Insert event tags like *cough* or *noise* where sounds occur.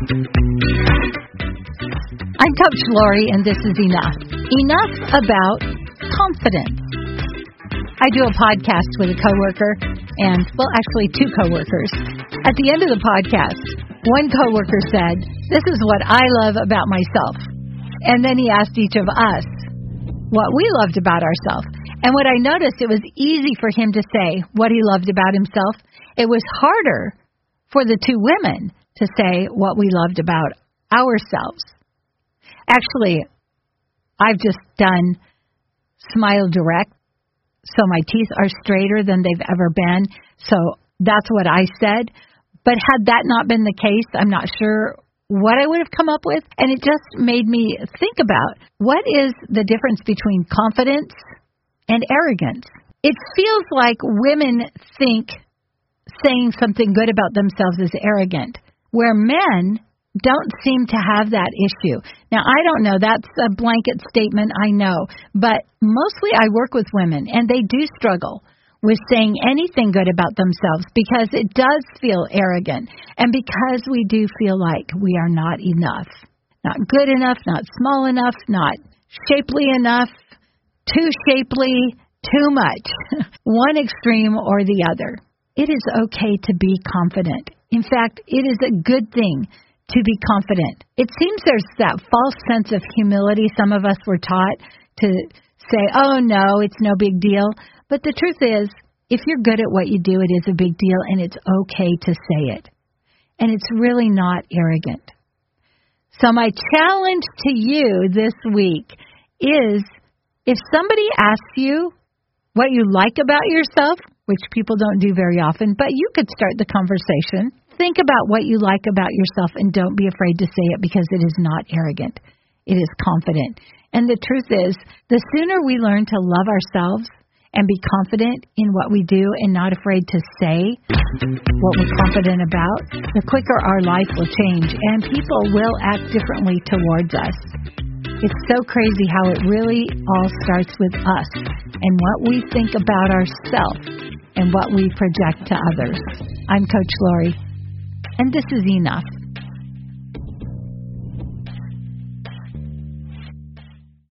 I'm Coach Lori, and this is Enough. Enough about confidence. I do a podcast with a coworker, and, well, actually, two coworkers. At the end of the podcast, one coworker said, This is what I love about myself. And then he asked each of us what we loved about ourselves. And what I noticed, it was easy for him to say what he loved about himself. It was harder for the two women to say what we loved about ourselves. Actually, I've just done Smile Direct, so my teeth are straighter than they've ever been. So that's what I said. But had that not been the case, I'm not sure what I would have come up with. And it just made me think about what is the difference between confidence and arrogance. It feels like women think saying something good about themselves is arrogant where men don't seem to have that issue. Now, I don't know, that's a blanket statement, I know, but mostly I work with women and they do struggle with saying anything good about themselves because it does feel arrogant and because we do feel like we are not enough. Not good enough, not small enough, not shapely enough, too shapely, too much. *laughs* One extreme or the other. It is okay to be confident. In fact, it is a good thing to be confident. It seems there's that false sense of humility some of us were taught to say, oh no, it's no big deal. But the truth is, if you're good at what you do, it is a big deal and it's okay to say it. And it's really not arrogant. So, my challenge to you this week is if somebody asks you what you like about yourself, which people don't do very often, but you could start the conversation. Think about what you like about yourself and don't be afraid to say it because it is not arrogant. It is confident. And the truth is, the sooner we learn to love ourselves and be confident in what we do and not afraid to say what we're confident about, the quicker our life will change and people will act differently towards us. It's so crazy how it really all starts with us and what we think about ourselves and what we project to others. I'm Coach Lori, and this is enough.